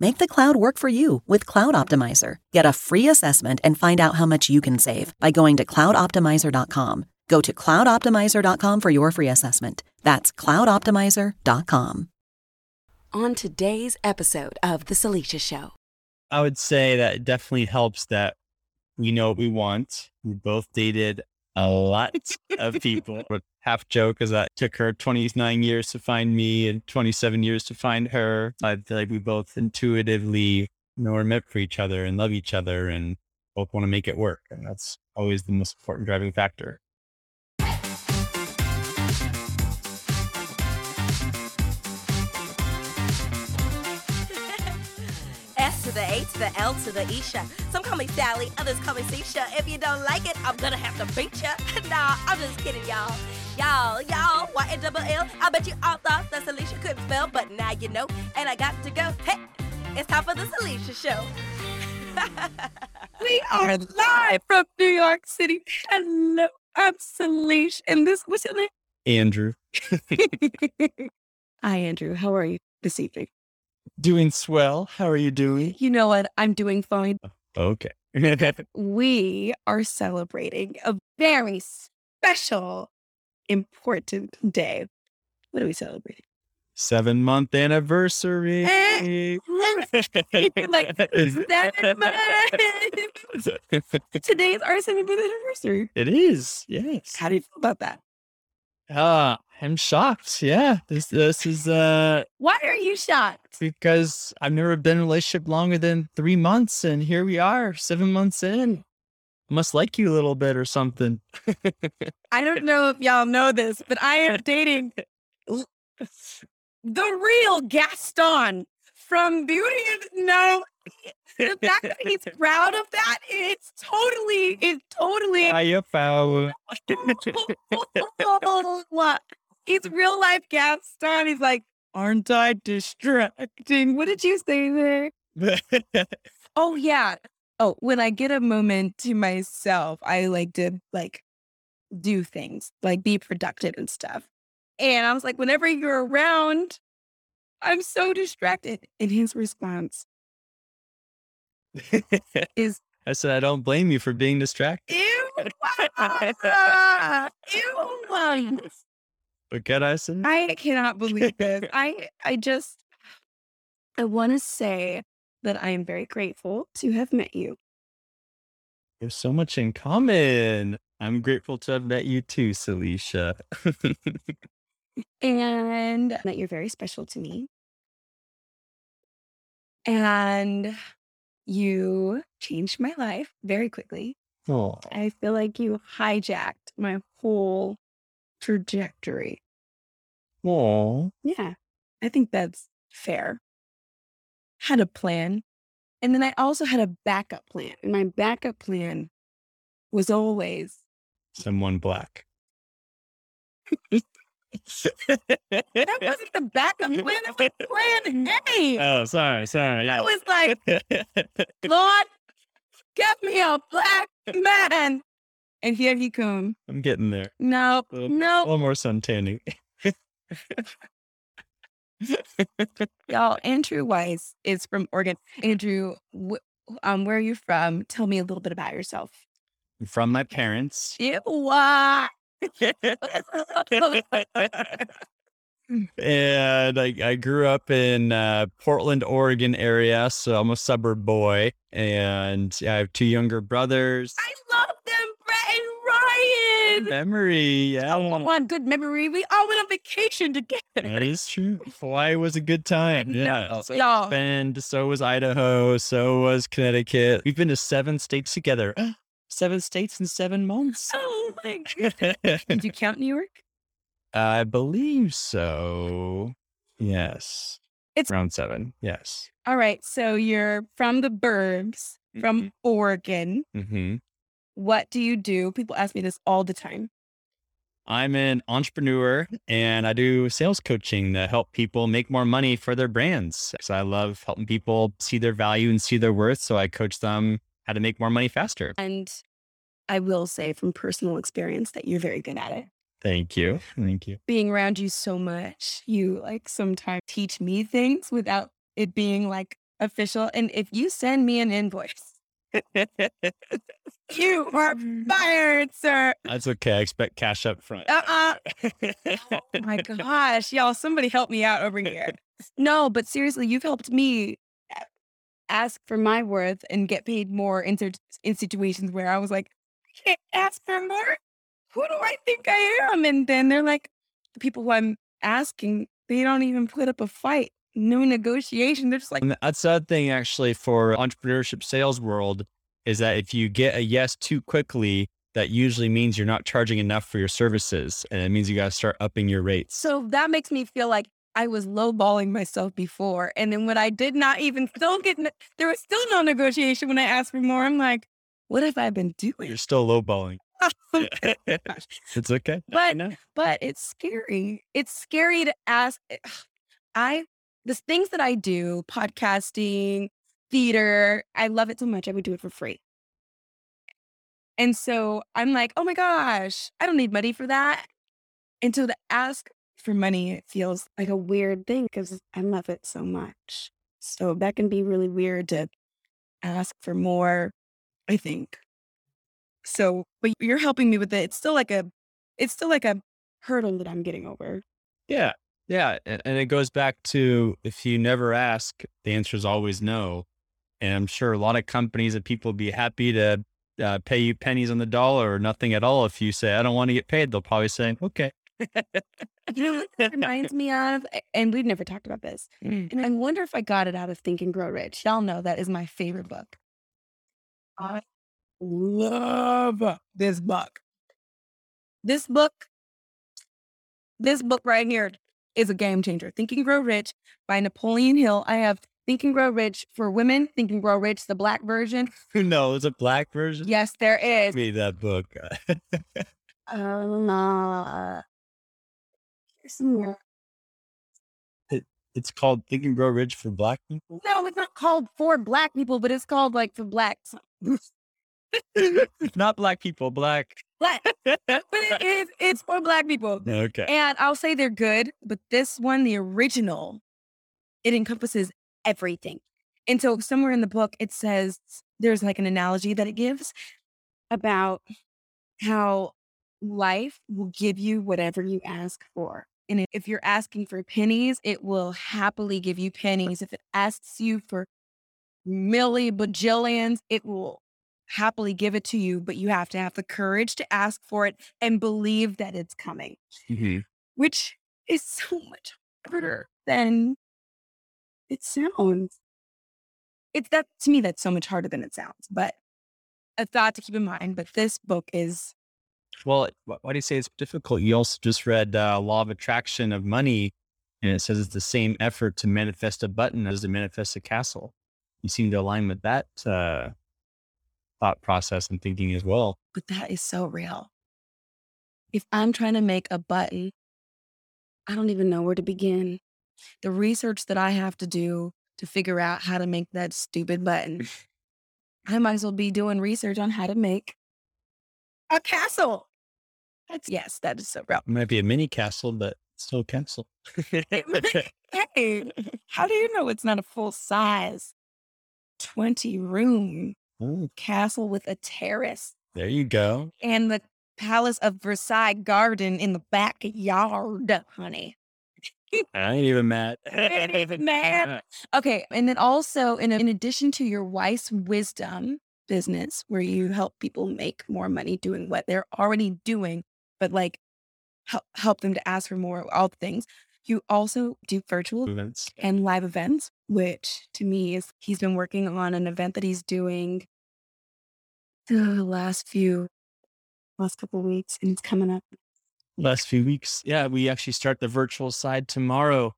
Make the cloud work for you with Cloud Optimizer. Get a free assessment and find out how much you can save by going to cloudoptimizer.com. Go to cloudoptimizer.com for your free assessment. That's cloudoptimizer.com. On today's episode of The Salisha Show. I would say that it definitely helps that we know what we want. We both dated a lot of people. But half joke is that it took her 29 years to find me and 27 years to find her. I feel like we both intuitively know we're meant for each other and love each other and both want to make it work. And that's always the most important driving factor. The A to the L to the Isha. Some call me Sally, others call me Sisha. If you don't like it, I'm gonna have to beat ya. nah, I'm just kidding, y'all. Y'all, y'all, Y N double L. I bet you all thought that Salisha couldn't spell, but now you know. And I got to go. Hey, it's time for the Salisha Show. We are live from New York City. Hello, I'm Salisha. And this, what's your name? Andrew, Hi, Andrew. How are you this evening? Doing swell. How are you doing? You know what? I'm doing fine. Okay. We are celebrating a very special, important day. What are we celebrating? Seven month anniversary. Eh, like seven months. Today's our seventh anniversary. it is. Yes. How do you feel about that? Uh, I'm shocked. Yeah. This this is uh Why are you shocked? because I've never been in a relationship longer than three months, and here we are, seven months in. I must like you a little bit or something. I don't know if y'all know this, but I am dating the real Gaston from Beauty and No. The fact that he's proud of that, it's totally, it's totally you foul? what? He's real life Gaston. He's like, aren't I distracting? What did you say there? Oh yeah. Oh, when I get a moment to myself, I like to like do things, like be productive and stuff. And I was like, whenever you're around, I'm so distracted. And his response is, I said I don't blame you for being distracted. "Ew, ew." What can I say? I cannot believe this. I I just I want to say that I am very grateful to have met you. We have so much in common. I'm grateful to have met you too, Salisha. and that you're very special to me. And you changed my life very quickly. oh, I feel like you hijacked my whole trajectory. oh, Yeah, I think that's fair. Had a plan. And then I also had a backup plan. And my backup plan was always someone black. that wasn't the backup plan, that was plan A. oh, sorry, sorry. I was like, Lord, get me a black man. And here he come. I'm getting there. No, Nope. A little, Nope. little more sun tanning. Y'all, Andrew Weiss is from Oregon. Andrew, wh- um, where are you from? Tell me a little bit about yourself. From my parents. Ew, why? And I, I grew up in uh, Portland, Oregon area, so I'm a suburb boy, and I have two younger brothers. I love them, Brett and Ryan. Memory. Yeah. One good memory. We all went on vacation together. That is true. Hawaii was a good time. Yeah. So Y'all. Bend, so was Idaho, so was Connecticut. We've been to seven states together. Seven states in seven months. Oh my god. Did you count New York? I believe so. Yes. It's- around seven. Yes. All right. So you're from the burbs, from Oregon. hmm What do you do? People ask me this all the time. I'm an entrepreneur and I do sales coaching to help people make more money for their brands. So I love helping people see their value and see their worth. So I coach them how to make more money faster. And I will say from personal experience that you're very good at it. Thank you. Thank you. Being around you so much, you like sometimes teach me things without it being like official. And if you send me an invoice, you are fired, sir. That's okay. I expect cash up front. Uh-uh. Oh my gosh, y'all, somebody help me out over here. No, but seriously, you've helped me ask for my worth and get paid more in, in situations where I was like, I can't ask for more. Who do I think I am? And then they're like, the people who I'm asking, they don't even put up a fight. No negotiation. They're just like, And that's the other thing actually for entrepreneurship sales world is that if you get a yes too quickly, that usually means you're not charging enough for your services. And it means you got to start upping your rates. so that makes me feel like I was lowballing myself before. And then when I did not even still get, there was still no negotiation when I asked for more. I'm like, what have I been doing? You're still lowballing. it's okay. But- know. but it's scary. It's scary to ask. eh, I, the things that I do, podcasting, theater, I love it so much. I would do it for free. And so I'm like, oh my gosh, I don't need money for that. And so to ask for money, it feels like a weird thing because I love it so much. So that can be really weird to ask for more, I think. So, but you're helping me with it. It's still like a, it's still like a hurdle that I'm getting over. Yeah. Yeah. And, and it goes back to if you never ask, the answer is always no. And I'm sure a lot of companies and people would be happy to uh, pay you pennies on the dollar or nothing at all. If you say, I don't want to get paid, they'll probably say, okay. You know what it reminds me of, and we've never talked about this. Mm. And I wonder if I got it out of Think and Grow Rich. Y'all know that is my favorite book. I love this book. This book, this book right here is a game changer. Think and Grow Rich by Napoleon Hill. I have Think and Grow Rich for women, Think and Grow Rich, the black version. Who knows? A black version? Yes, there is. Read that book. Um, uh, more. it's called Think and Grow Rich for Black people. No, it's not called for black people, but it's called like for blacks. Not black people, black. Black, but it is. It's for black people. Okay. And I'll say they're good, but this one, the original, it encompasses everything. And so somewhere in the book, it says there's like an analogy that it gives about how life will give you whatever you ask for. And if you're asking for pennies, it will happily give you pennies. If it asks you for milli bajillions, it will happily give it to you, but you have to have the courage to ask for it and believe that it's coming Mhm. which is so much harder than it sounds. It's that to me, that's so much harder than it sounds. But a thought to keep in mind. But this book is Well, why do you say it's difficult? You also just read uh, Law of Attraction of Money, and it says it's the same effort to manifest a button as to manifest a castle. You seem to align with that uh, thought process and thinking as well. but that is so real. If I'm trying to make a button, I don't even know where to begin. The research that I have to do to figure out how to make that stupid button, I might as well be doing research on how to make a castle. That's yes, that is so real. It might be a mini castle, but still a castle. Hey, how do you know it's not a full size 20 room Oh, castle with a terrace there you go. and the Palace of Versailles garden in the backyard, honey? I ain't even mad. I ain't even mad. Uh. Okay, and then also in in addition to your wife's wisdom business where you help people make more money doing what they're already doing, but like help help them to ask for more, all the things. You also do virtual Events. and live events, which to me is he's been working on an event that he's doing the last few last couple weeks and it's coming up. Last few weeks. Yeah, we actually start the virtual side tomorrow.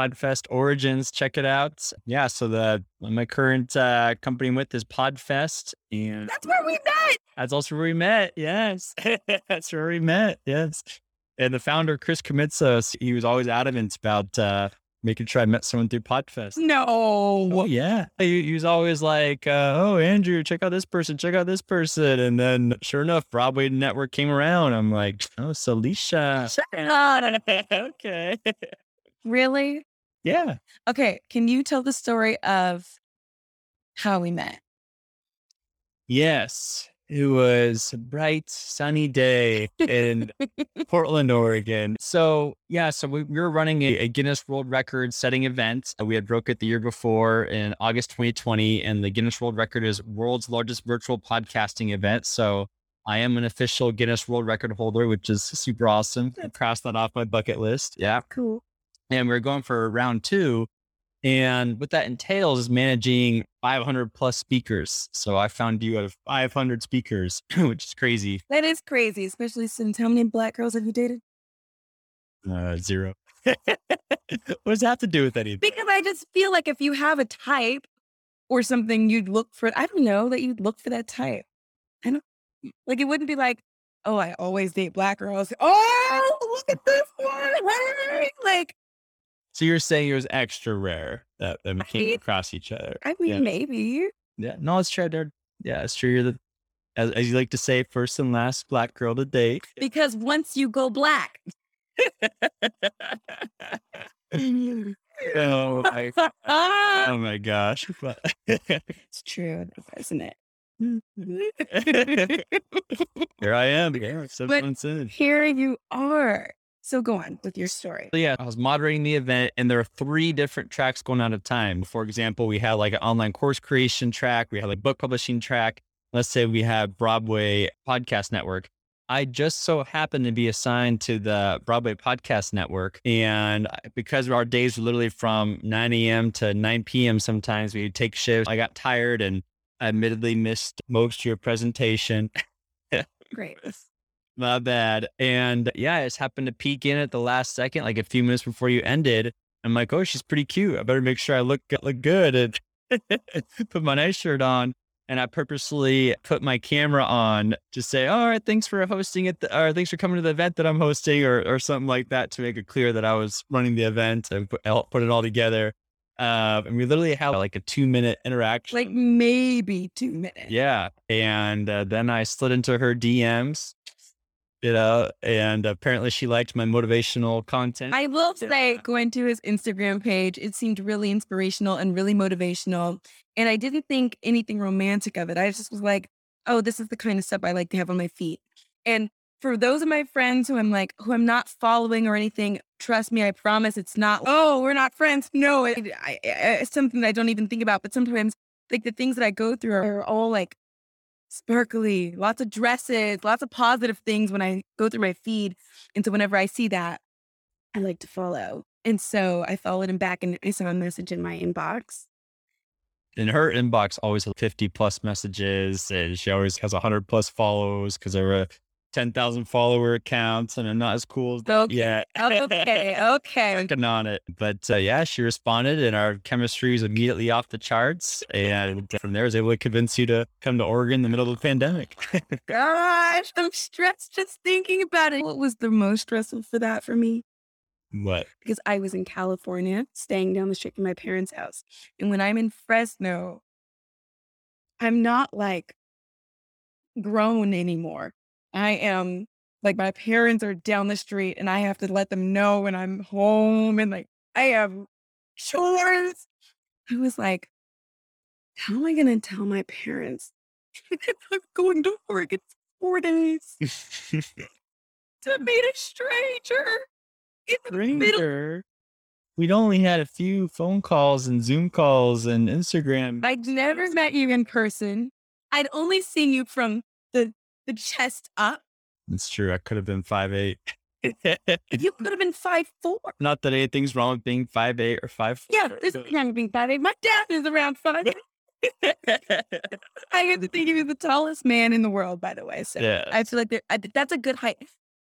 Podfest Origins, check it out. Yeah, so the my current uh, company I'm with is Podfest, and That's where we met. That's also where we met. Yes. That's where we met. Yes. And the founder, Chris Krimitsos, he was always adamant about uh, making sure I met someone through Podfest. No. Oh, yeah. He, he was always like, uh, oh, Andrew, check out this person, check out this person. And then sure enough, Broadway Network came around. I'm like, oh, Salisha. okay. Really? Yeah. Okay. Can you tell the story of how we met? Yes. It was a bright, sunny day in Portland, Oregon. So yeah, so we, we were running a, a Guinness World Record setting event. We had broke it the year before in August 2020, and the Guinness World Record is world's largest virtual podcasting event. So I am an official Guinness World Record holder, which is super awesome. I crossed that off my bucket list. Yeah. Cool. And we are going for round two. And what that entails is managing 500 plus speakers. So I found you out of 500 speakers, which is crazy. That is crazy, especially since how many black girls have you dated? Uh, zero. what does that have to do with anything? Because I just feel like if you have a type or something, you'd look for, I don't know, that you'd look for that type. I don't, like, it wouldn't be like, oh, I always date black girls. Oh, look at this one. Hey! Like, So you're saying it was extra rare that, we came across each other. I mean, Yeah. maybe. Yeah, no, it's true. They're, yeah, it's true. You're the, as, as you like to say, first and last black girl to date. Because once you go black, oh my, oh my gosh. But- true, isn't it? Here I am. Seven But-. Here you are. So go on with your story. So yeah, I was moderating the event, and there are three different tracks going on at a time. For example, we had like an online course creation track, we had like book publishing track. Let's say we have Broadway Podcast Network. I just so happened to be assigned to the Broadway Podcast Network, and because our days were literally from 9 a.m. to 9 p.m. Sometimes we take shifts. I got tired and I admittedly missed most of your presentation. Great. My bad. And yeah, I just happened to peek in at the last second, like a few minutes before you ended. I'm like, oh, she's pretty cute. I better make sure I look look good and put my nice shirt on. And I purposely put my camera on to say, all right, thanks for hosting it, or thanks for coming to the event that I'm hosting, or or something like that to make it clear that I was running the event and put, put it all together. Uh, and we literally had like a two minute interaction. Like maybe two minutes. Yeah. And uh, then I slid into her DMs, you know, and apparently she liked my motivational content. I will say, going to his Instagram page, it seemed really inspirational and really motivational. And I didn't think anything romantic of it. I just was like, oh, this is the kind of stuff I like to have on my feet. And for those of my friends who I'm like, who I'm not following or anything, trust me, I promise it's not, oh, we're not friends. No, it, I, it's something that I don't even think about. But sometimes, like, the things that I go through are all like sparkly, lots of dresses, lots of positive things when I go through my feed. And so whenever I see that, I like to follow. And so I followed him back and I saw a message in my inbox. And her inbox, always has 50 plus messages, and she always has 100 plus follows because they're a 10,000 follower accounts and I'm not as cool as Okay. yet. Okay, okay. Working on it. But uh, yeah, she responded and our chemistry was immediately off the charts. And from there, I was able to convince you to come to Oregon in the middle of the pandemic. Gosh, I'm stressed just thinking about it. What was the most stressful for that for me? what? Because I was in California, staying down the street from my parents' house. And when I'm in Fresno, I'm not like grown anymore. I am like my parents are down the street and I have to let them know when I'm home and like I have chores. I was like, how am I going to tell my parents I'm going to work? It's four days to meet a stranger in the middle Stranger. we'd only had a few phone calls and Zoom calls and Instagram. I'd never met you in person. I'd only seen you from the chest up. It's true. I could have been five eight. You could have been five four. Not that anything's wrong with being five eight or five. Yeah, this is not being five eight. My dad is around five. I get to think he was the tallest man in the world, by the way. So Yeah. I feel like I, that's a good height.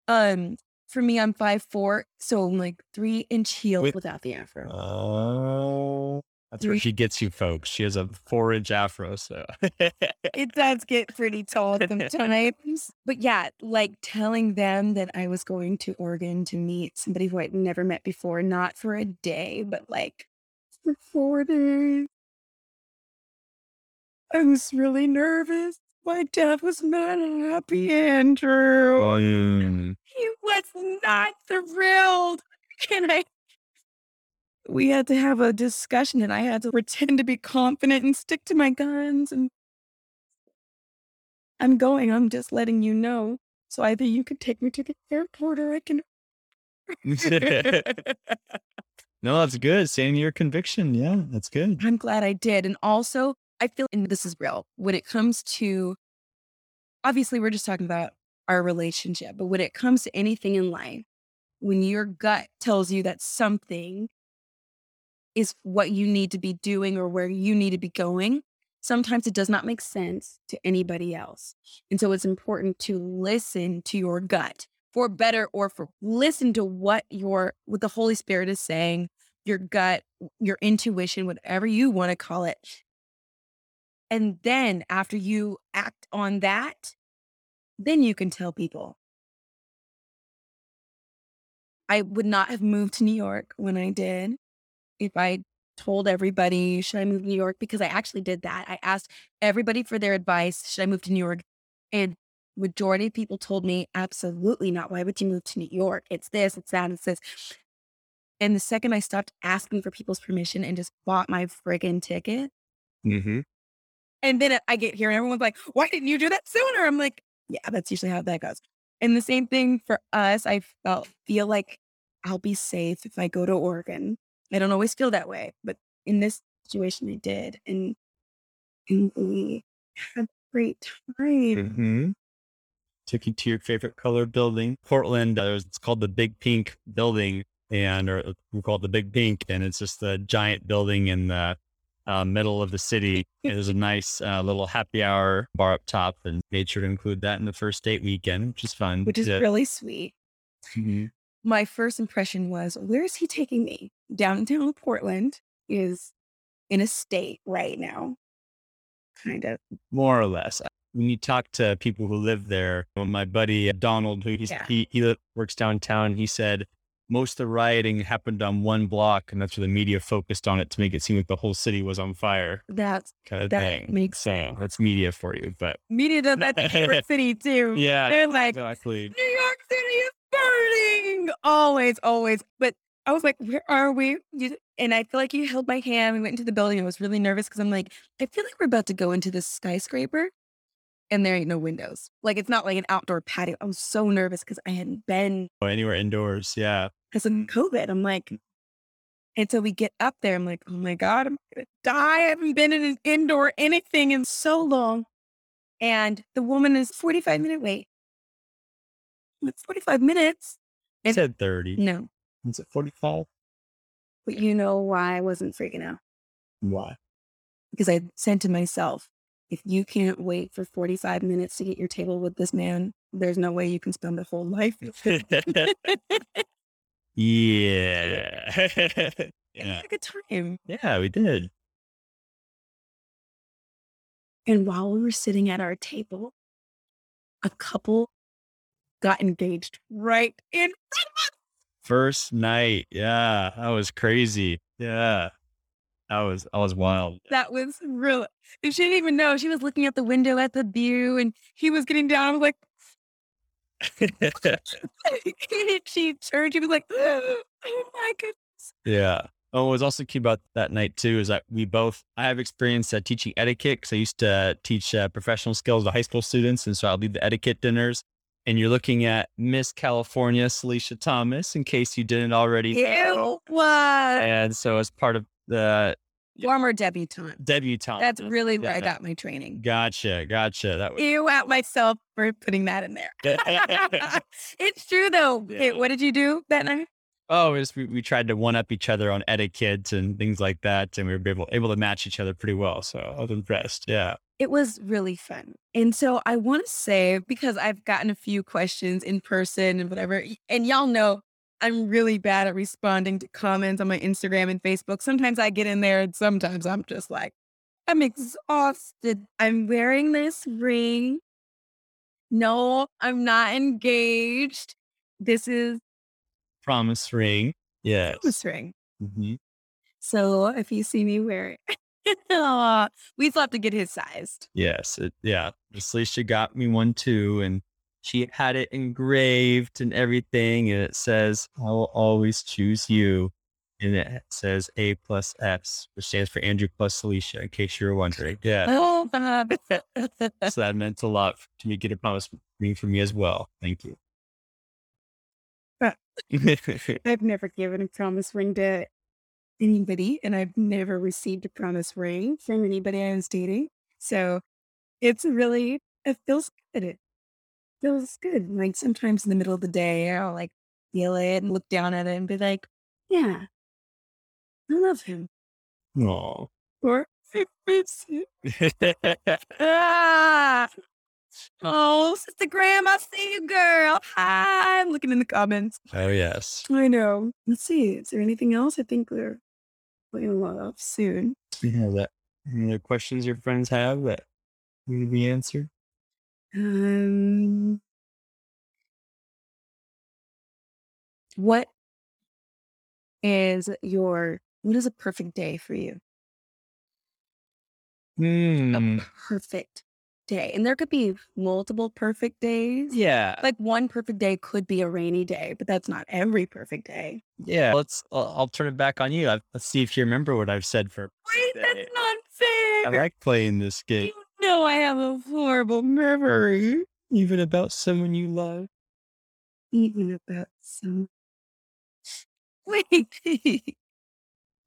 Um, for me, I'm five four, so I'm like three inch heels With- without the afro. Oh, that's where she gets you, folks. She has a four inch afro, so it does get pretty tall sometimes. but yeah, like telling them that I was going to Oregon to meet somebody who I'd never met before, not for a day, but like for four days. I was really nervous. My dad was not happy, Andrew. Um, He was not thrilled. And I we had to have a discussion and I had to pretend to be confident and stick to my guns and I'm going, I'm just letting you know. So either you can take me to the airport or I can no, that's good. Saying your conviction. Yeah, that's good. I'm glad I did. And also, I feel, and this is real, when it comes to, obviously, we're just talking about our relationship, but when it comes to anything in life, when your gut tells you that something is what you need to be doing or where you need to be going, sometimes it does not make sense to anybody else. And so it's important to listen to your gut for better or for listen to what your what the Holy Spirit is saying, your gut, your intuition, whatever you want to call it. And then after you act on that, then you can tell people. I would not have moved to New York when I did if I told everybody, should I move to New York? Because I actually did that. I asked everybody for their advice, should I move to New York? And majority of people told me, absolutely not. Why would you move to New York? It's this, it's that, it's this. And the second I stopped asking for people's permission and just bought my friggin' ticket, Mm-hmm. and then I get here and everyone's like, why didn't you do that sooner? I'm like, yeah, that's usually how that goes. And the same thing for us, I felt feel like I'll be safe if I go to Oregon. I don't always feel that way, but in this situation I did. And and we had a great time. Mm-hmm. Took you to your favorite color building, Portland. Uh, it's called the Big Pink Building, and or we call it the Big Pink, and it's just a giant building in the uh, middle of the city. And there's a nice uh, little happy hour bar up top, and made sure to include that in the first date weekend, which is fun. Which is Yeah. really sweet. Mhm. My first impression was, where is he taking me? Downtown Portland is in a state right now. Kind of. more or less. When you talk to people who live there, my buddy uh, Donald, who he's, Yeah. he he works downtown, he said most of the rioting happened on one block, and that's where the media focused on it to make it seem like the whole city was on fire, That's kind of That thing. makes so that's media for you, but media does that to New York City too. yeah, They're like, exactly. New York City is burning. Always, always. But I was like, where are we? You- And I feel like you held my hand. We went into the building. I was really nervous because I'm like, I feel like we're about to go into this skyscraper and there ain't no windows. Like it's not like an outdoor patio. I was so nervous because I hadn't been Or anywhere indoors, yeah. because of hmm. COVID. I'm like, until we get up there, I'm like, oh my God, I'm gonna die. I haven't been in an indoor anything in so long. And the woman is 45 minute wait. It's 45 minutes. It said thirty. No. Is it forty-five? But you know why I wasn't freaking out? Why? Because I said to myself, if you can't wait for 45 minutes to get your table with this man, there's no way you can spend a whole life. with him." yeah. Yeah. a good time. Yeah, we did. And while we were sitting at our table, a couple got engaged right in front of us. First night. Yeah. That was crazy. Yeah. That was that was wild. That was real. And she didn't even know. She was looking out the window at the view and he was getting down. I was like, she turned. She was like, oh my goodness. yeah. Oh, what was also key about that night too is that we both I have experience uh, teaching etiquette because I used to teach uh, professional skills to high school students, and so I'll lead the etiquette dinners. And you're looking at Miss California, Salisha Thomas, in case you didn't already. Ew. What? And so, as part of the Former debutante. debutante, That's really where I got my training. Gotcha, gotcha. That was. Ew at myself for putting that in there. it's true though. Yeah. What did you do that night? Oh, was, we, we tried to one up each other on etiquette and things like that, and we were able able to match each other pretty well. So I was impressed. Yeah. It was really fun. And so I want to say, because I've gotten a few questions in person and whatever, and y'all know I'm really bad at responding to comments on my Instagram and Facebook. Sometimes I get in there and sometimes I'm just like, I'm exhausted. I'm wearing this ring. No, I'm not engaged. This is Promise ring. Yes. Promise ring. Mhm. So if you see me wear it, aw, we still have to get his sized. Yes. It, yeah. Miss Salisha got me one too, and she had it engraved and everything, and it says, "I will always choose you," and it says A plus S, which stands for Andrew plus Salisha. In case you were wondering. Yeah. Oh, so that meant a lot to me. Get a promise ring from me as well. Thank you. I've never given a promise ring to anybody, and I've never received a promise ring from anybody I was dating. So it's really, it feels good. It feels good. Like sometimes in the middle of the day, I'll like feel it and look down at it and be like, yeah, I love him. Aw. Or I miss him. Ah. Oh, Sister Graham, I see you, girl. Hi. I'm looking in the comments. oh yes. I know. Let's see. Is there anything else? I think we're going to log off soon. Yeah. That. Any other questions your friends have that need to be answered? Um, what is your what is a perfect day for you? Hmm. A perfect day, and there could be multiple perfect days. Yeah. Like one perfect day could be a rainy day, but that's not every perfect day. Yeah. Let's. I'll, I'll turn it back on you. Let's see if you remember what I've said for. Wait, Day. that's not fair. I like playing this game, You know I have a horrible memory. even about someone you love. Even about some. Wait.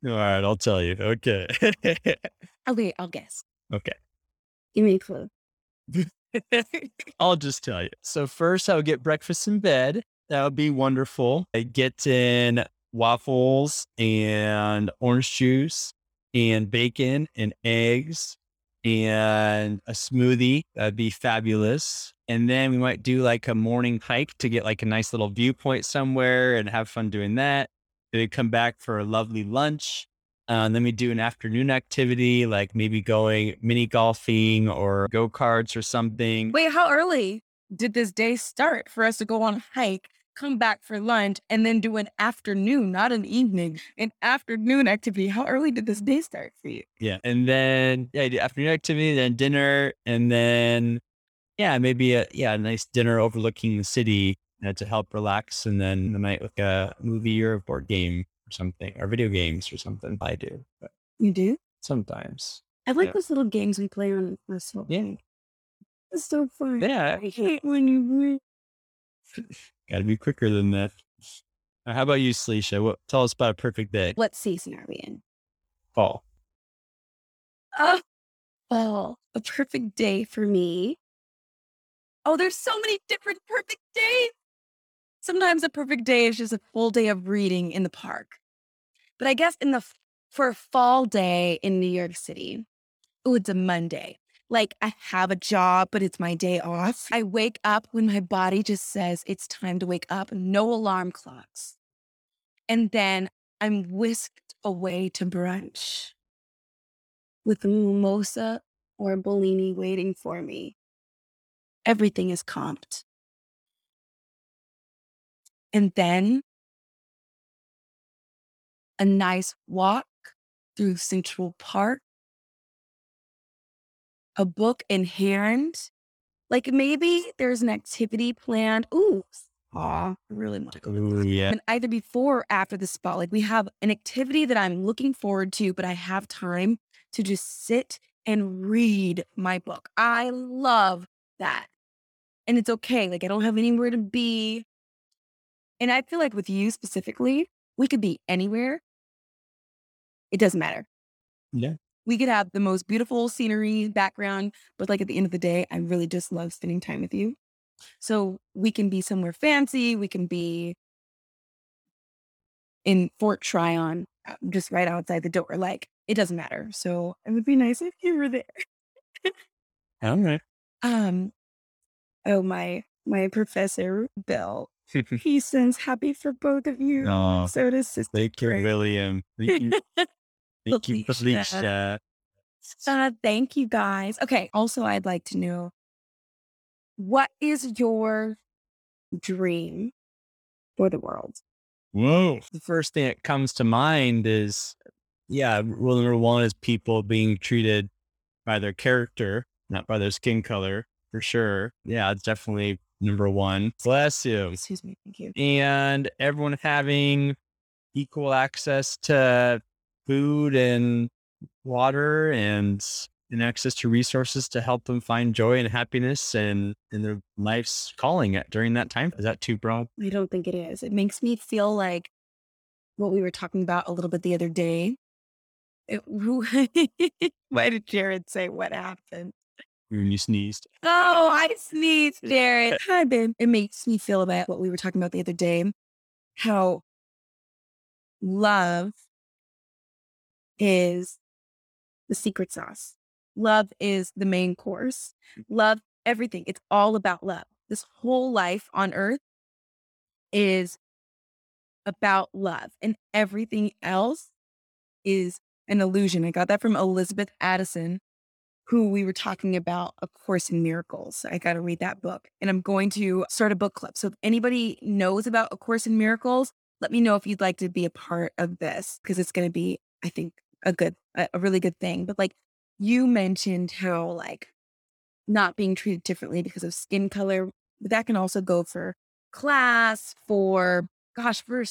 All right, I'll tell you. Okay. okay, I'll guess. okay. Give me a clue. I'll just tell you. So first, I would get breakfast in bed. That would be wonderful. I get in waffles and orange juice and bacon and eggs and a smoothie. That'd be fabulous. And then we might do like a morning hike to get like a nice little viewpoint somewhere and have fun doing that. Then come back for a lovely lunch. Uh, then we do an afternoon activity, like maybe going mini golfing or go karts or something. Wait, how early did this day start for us to go on a hike, come back for lunch, and then do an afternoon, not an evening, an afternoon activity? How early did this day start for you? Yeah. And then, yeah, do afternoon activity, then dinner, and then, yeah, maybe a, yeah, a nice dinner overlooking the city uh, to help relax. And then the night like a movie or a board game something, or video games or something. I do, but You do? sometimes. I like Yeah. those little games we play on my cell Yeah. phone. It's so fun. Yeah. I hate when you win. Got to be quicker than that. How about you, Salisha? What, tell us about a perfect day. What season are we in? Fall. Oh, well, a perfect day for me. Oh, there's so many different perfect days. Sometimes a perfect day is just a full day of reading in the park. But I guess in the for a fall day in New York City, oh, it's a Monday. Like I have a job, but it's my day off. I wake up when my body just says it's time to wake up, no alarm clocks. And then I'm whisked away to brunch with a mimosa or a Bellini waiting for me. Everything is comped. And then a nice walk through Central Park, a book in hand. Like maybe there's an activity planned. Ooh, aw, I really want to go. Ooh, yeah. And either before or after the spot, like we have an activity that I'm looking forward to, but I have time to just sit and read my book. I love that. and it's okay. Like I don't have anywhere to be. And I feel like with you specifically, we could be anywhere. It doesn't matter. Yeah. We could have the most beautiful scenery background, but like at the end of the day, I really just love spending time with you. So we can be somewhere fancy. We can be in Fort Tryon, uh, just right outside the door. Like it doesn't matter. So it would be nice if you were there. All right. Um, oh my my professor Bill, he sends happy for both of you. oh, So does Sister thank you. William. You, thank you, Felicia. Uh, thank you guys. Okay. Also, I'd like to know what is your dream for the world? Whoa. The first thing that comes to mind is, yeah, rule number one is people being treated by their character, not by their skin color, for sure. Yeah, it's definitely number one. Bless you. Excuse me. Thank you. And everyone having equal access to food and water and and access to resources to help them find joy and happiness and in their life's calling at during that time. Is that too broad? I don't think it is. It makes me feel like what we were talking about a little bit the other day. It, why did Jared say what happened? When you sneezed. Oh, I sneezed, Jared. Hi, babe. It makes me feel about what we were talking about the other day. How love is the secret sauce. Love is the main course. Mm. Love everything. It's all about love. This whole life on earth is about love, and everything else is an illusion. I got that from Elizabeth Addison, who we were talking about A Course in Miracles. I got to read that book, and I'm going to start a book club. So if anybody knows about A Course in Miracles, let me know if you'd like to be a part of this because it's going to be, I think, a good, a, a really good thing. But like you mentioned how like not being treated differently because of skin color, but that can also go for class, for gosh, for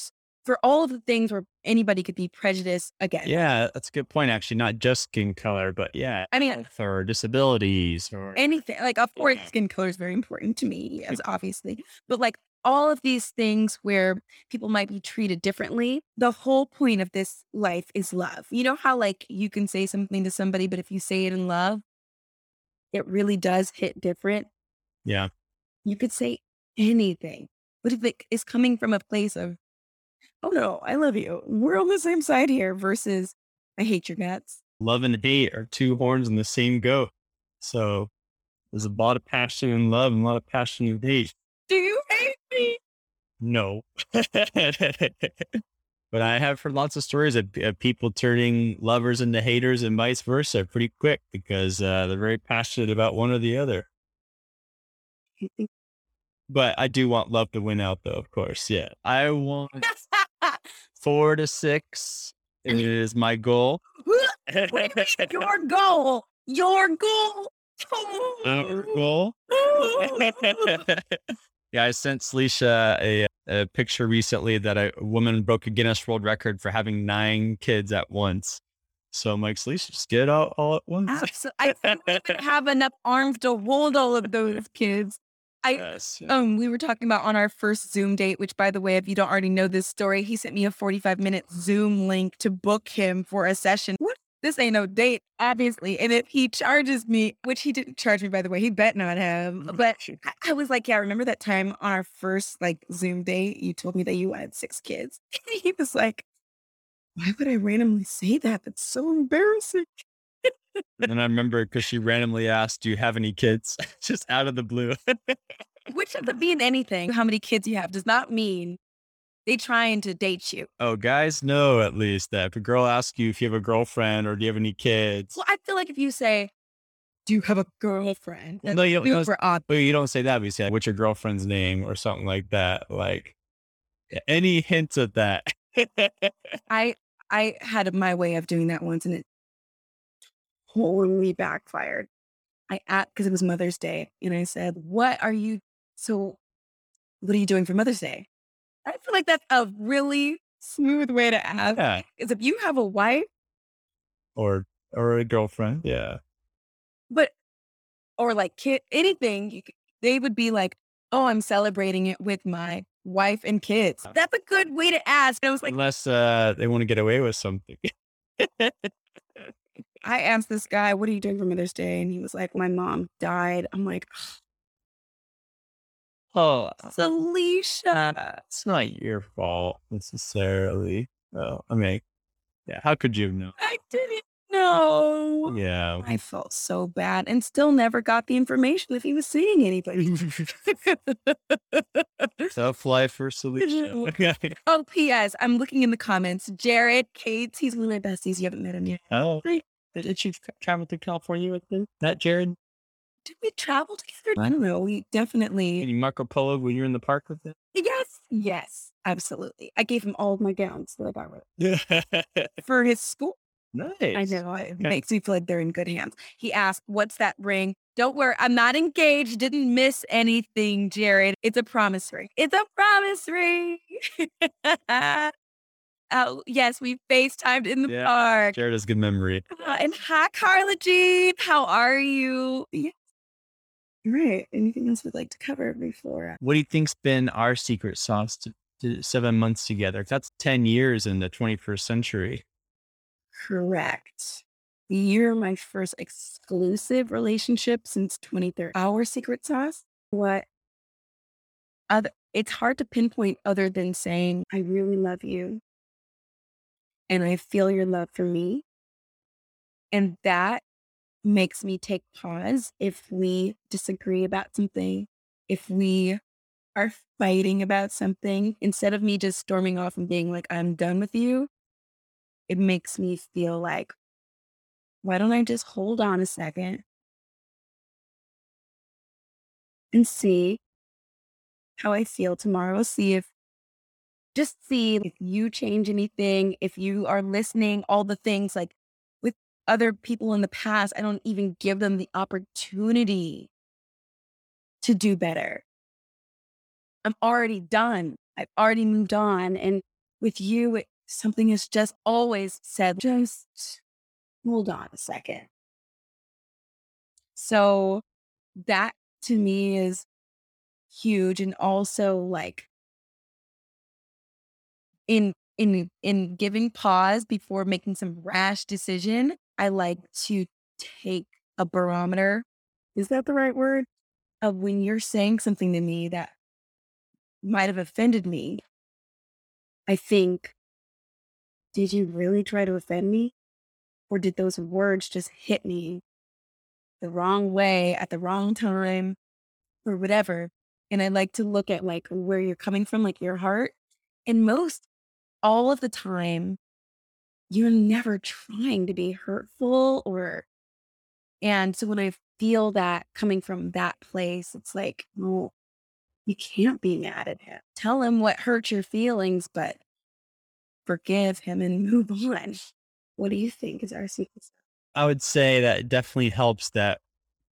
for all of the things where anybody could be prejudiced against. Yeah, that's a good point. Actually, not just skin color, but yeah, I mean, or disabilities or anything like of course Yeah. skin color is very important to me mm. as obviously but like all of these things where people might be treated differently the whole point of this life is love. You know how like you can say something to somebody but if you say it in love it really does hit different? Yeah, you could say anything but if it is coming from a place of oh no i love you. We're on the same side here versus i hate your guts. Love and hate are two horns in the same goat. So there's a lot of passion and love and a lot of passion and hate. Do you hate me No. but I have heard lots of stories of, of people turning lovers into haters and vice versa pretty quick because uh, they're very passionate about one or the other. But I do want love to win out, though, of course. Yeah. I want four to six. It is my goal. What do you mean, your goal. Your goal. Our goal. Yeah, I sent Salisha a, a picture recently that a woman broke a Guinness World Record for having nine kids at once. So I'm like, Salisha, just get out all at once. Absolutely. I have enough arms to hold all of those kids. I yes. um we were talking about on our first Zoom date, which by the way, if you don't already know this story, he sent me a 45 minute Zoom link to book him for a session. What? This ain't no date, obviously. And if he charges me, which he didn't charge me, by the way, he bet not have. Mm. But I, I was like, yeah, remember that time on our first like Zoom date, you told me that you had six kids. And he was like, why would I randomly say that? That's so embarrassing. and I remember because she randomly asked, Do you have any kids? just out of the blue. Which doesn't mean anything. How many kids you have does not mean they trying to date you. oh, guys know at least that if a girl asks you if you have a girlfriend or do you have any kids, Well, I feel like if you say, "Do you have a girlfriend?" Well, no, you don't- super odd. But you don't say that. But you say, what's your girlfriend's name or something like that. Like any hint of that. I I had my way of doing that once, and it totally backfired. I asked because it was Mother's Day, and I said, "What are you? So, what are you doing for Mother's Day?" I feel like that's a really smooth way to ask. yeah. Because if you have a wife, Or or a girlfriend. Yeah. but or like kid anything, you, they would be like, oh, I'm celebrating it with my wife and kids. That's a good way to ask. And I was like, Unless uh, they want to get away with something. I asked this guy, what are you doing for Mother's Day? And he was like, my mom died. I'm like, oh, Oh, uh, Salisha. it's not your fault necessarily. Oh, I mean, yeah. How could you have known? I didn't know. Yeah. I felt so bad and still never got the information if he was seeing anybody. Tough life for solution. oh, P.S. I'm looking in the comments. Jared Cates, he's one of my besties. You haven't met him yet. oh, did you travel to California with him? That Jared? Did we travel together? I don't know. We definitely. Can you Marco Polo when you're in the park with him. Yes. Yes. Absolutely. I gave him all of my gowns that I got rid for his school. nice. I know. It makes me feel like they're in good hands. He asked, What's that ring? Don't worry. I'm not engaged. Didn't miss anything, Jared. It's a promise ring. It's a promise ring. oh, yes. We FaceTimed in the Yeah. park. Jared has good memory. Uh, and hi, Carla Jean. How are you? Yeah. Right. Anything else we'd like to cover before? What do you think's been our secret sauce to, to seven months together? That's 10 years in the 21st century. Correct. You're my first exclusive relationship since 2013. Our secret sauce? What? Other, it's hard to pinpoint other than saying, I really love you. And I feel your love for me. And that makes me take pause if we disagree about something, if we are fighting about something, instead of me just storming off and being like, I'm done with you, it makes me feel like, why don't I just hold on a second and see how I feel tomorrow? See if, just see if you change anything, if you are listening, all the things like other people in the past, I don't even give them the opportunity to do better. I'm already done. I've already moved on. And with you, it, something is just always said, just hold on a second. So that to me is huge. And also like in in in giving pause before making some rash decision, I like to take a barometer. Is that the right word? Of when you're saying something to me that might have offended me. I think, did you really try to offend me? Or did those words just hit me the wrong way at the wrong time or whatever? And I like to look at like where you're coming from, like your heart. And most all of the time, you're never trying to be hurtful or and so when I feel that coming from that place, it's like, no, you can't be mad at him. Tell him what hurt your feelings, but forgive him and move on. What do you think is our secret? I would say that it definitely helps that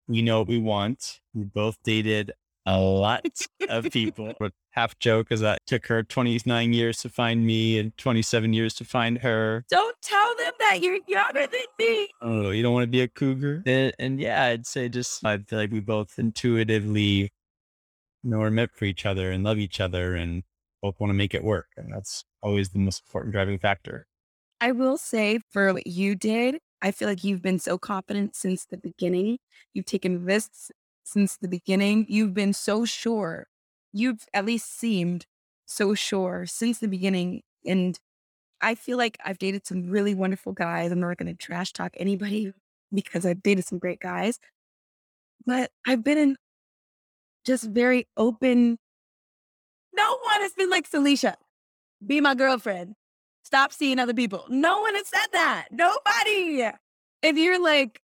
we know what we want. We both dated a lot of people. But half joke is that took her 29 years to find me and 27 years to find her. Don't tell them that you're younger than me. Oh, you don't want to be a cougar? And, and yeah, I'd say just, I feel like we both intuitively know we're meant for each other and love each other and both want to make it work. And that's always the most important driving factor. I will say for what you did, I feel like you've been so confident since the beginning. You've taken risks since the beginning. You've been so sure. You've at least seemed so sure since the beginning. And I feel like I've dated some really wonderful guys. I'm not going to trash talk anybody because I've dated some great guys. But I've been in just very open. No one has been like Salisha, be my girlfriend. Stop seeing other people. No one has said that. Nobody. If you're like,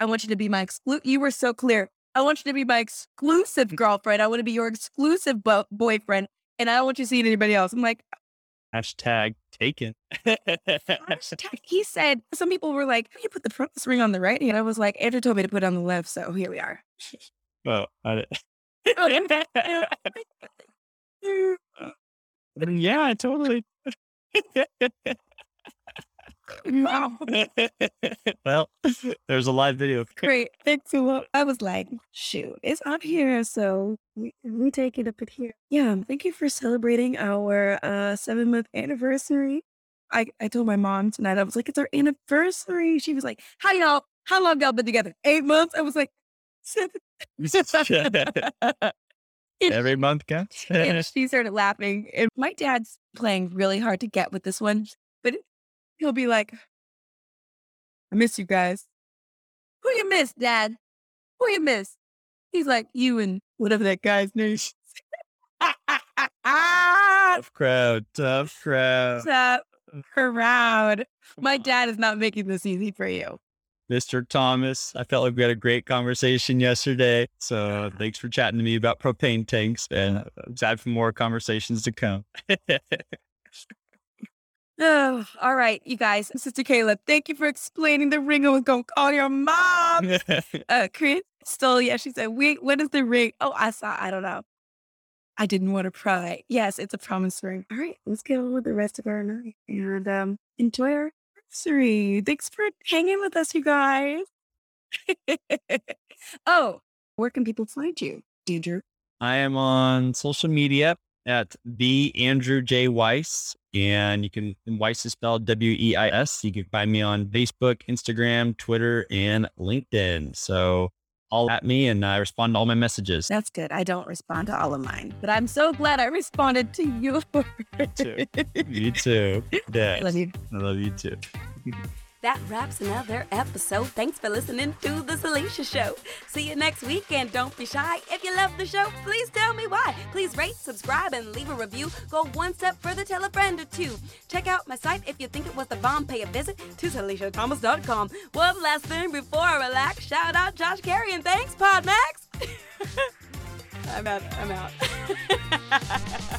I want you to be my exclusive, you were so clear. I want you to be my exclusive mm. girlfriend. I want to be your exclusive bo- boyfriend. And I don't want you seeing anybody else. I'm like, uh Hashtag taken. hashtag- he said, some people were like, you put the promise ring on the right And I was like, Andrew told me to put it on the left. So here we are. well, I, mm, yeah, totally. Well, there's a live video. Great. Thanks a lot. I was like, shoot, it's up here. So we, we take it up in here. Yeah. Thank you for celebrating our uh seven month anniversary. I, I told my mom tonight, I was like, it's our anniversary. She was like, How y'all, how long y'all been together? Eight months? I was like, seven. Every month counts. she started laughing. And my dad's playing really hard to get with this one, but he'll be like, I miss you guys. Who you miss, Dad? Who you miss? He's like, you and whatever that guy's name is. tough crowd. Tough crowd. Tough crowd. My dad is not making this easy for you. Mr. Thomas. I felt like we had a great conversation yesterday. So thanks for chatting to me about propane tanks and I'm excited for more conversations to come. oh, all right, you guys. Sister Caleb, thank you for explaining the ring I was going to call your mom. uh, Chris still, yeah, she said, wait, what is the ring? Oh, I saw, I don't know. I didn't want to pry. Yes, it's a promise ring. All right, let's get on with the rest of our night and um, enjoy our anniversary. Thanks for hanging with us, you guys. oh, where can people find you, Andrew? I am on social media at the Andrew J. Weiss, and you can Weiss is spelled W E I S. You can find me on Facebook, Instagram, Twitter, and LinkedIn. So all at me and I respond to all my messages. That's good. I don't respond to all of mine, but I'm so glad I responded to you. Me too. you too. Yeah. Love you. I love you too. That wraps another episode. Thanks for listening to The Salisha Show. See you next week, and don't be shy. If you love the show, please tell me why. Please rate, subscribe, and leave a review. Go one step further, tell a friend or two. Check out my site if you think it was the bomb. Pay a visit to SalishaThomas.com. One last thing before I relax. Shout out Josh Carey, and thanks, Podmax. I'm out. I'm out.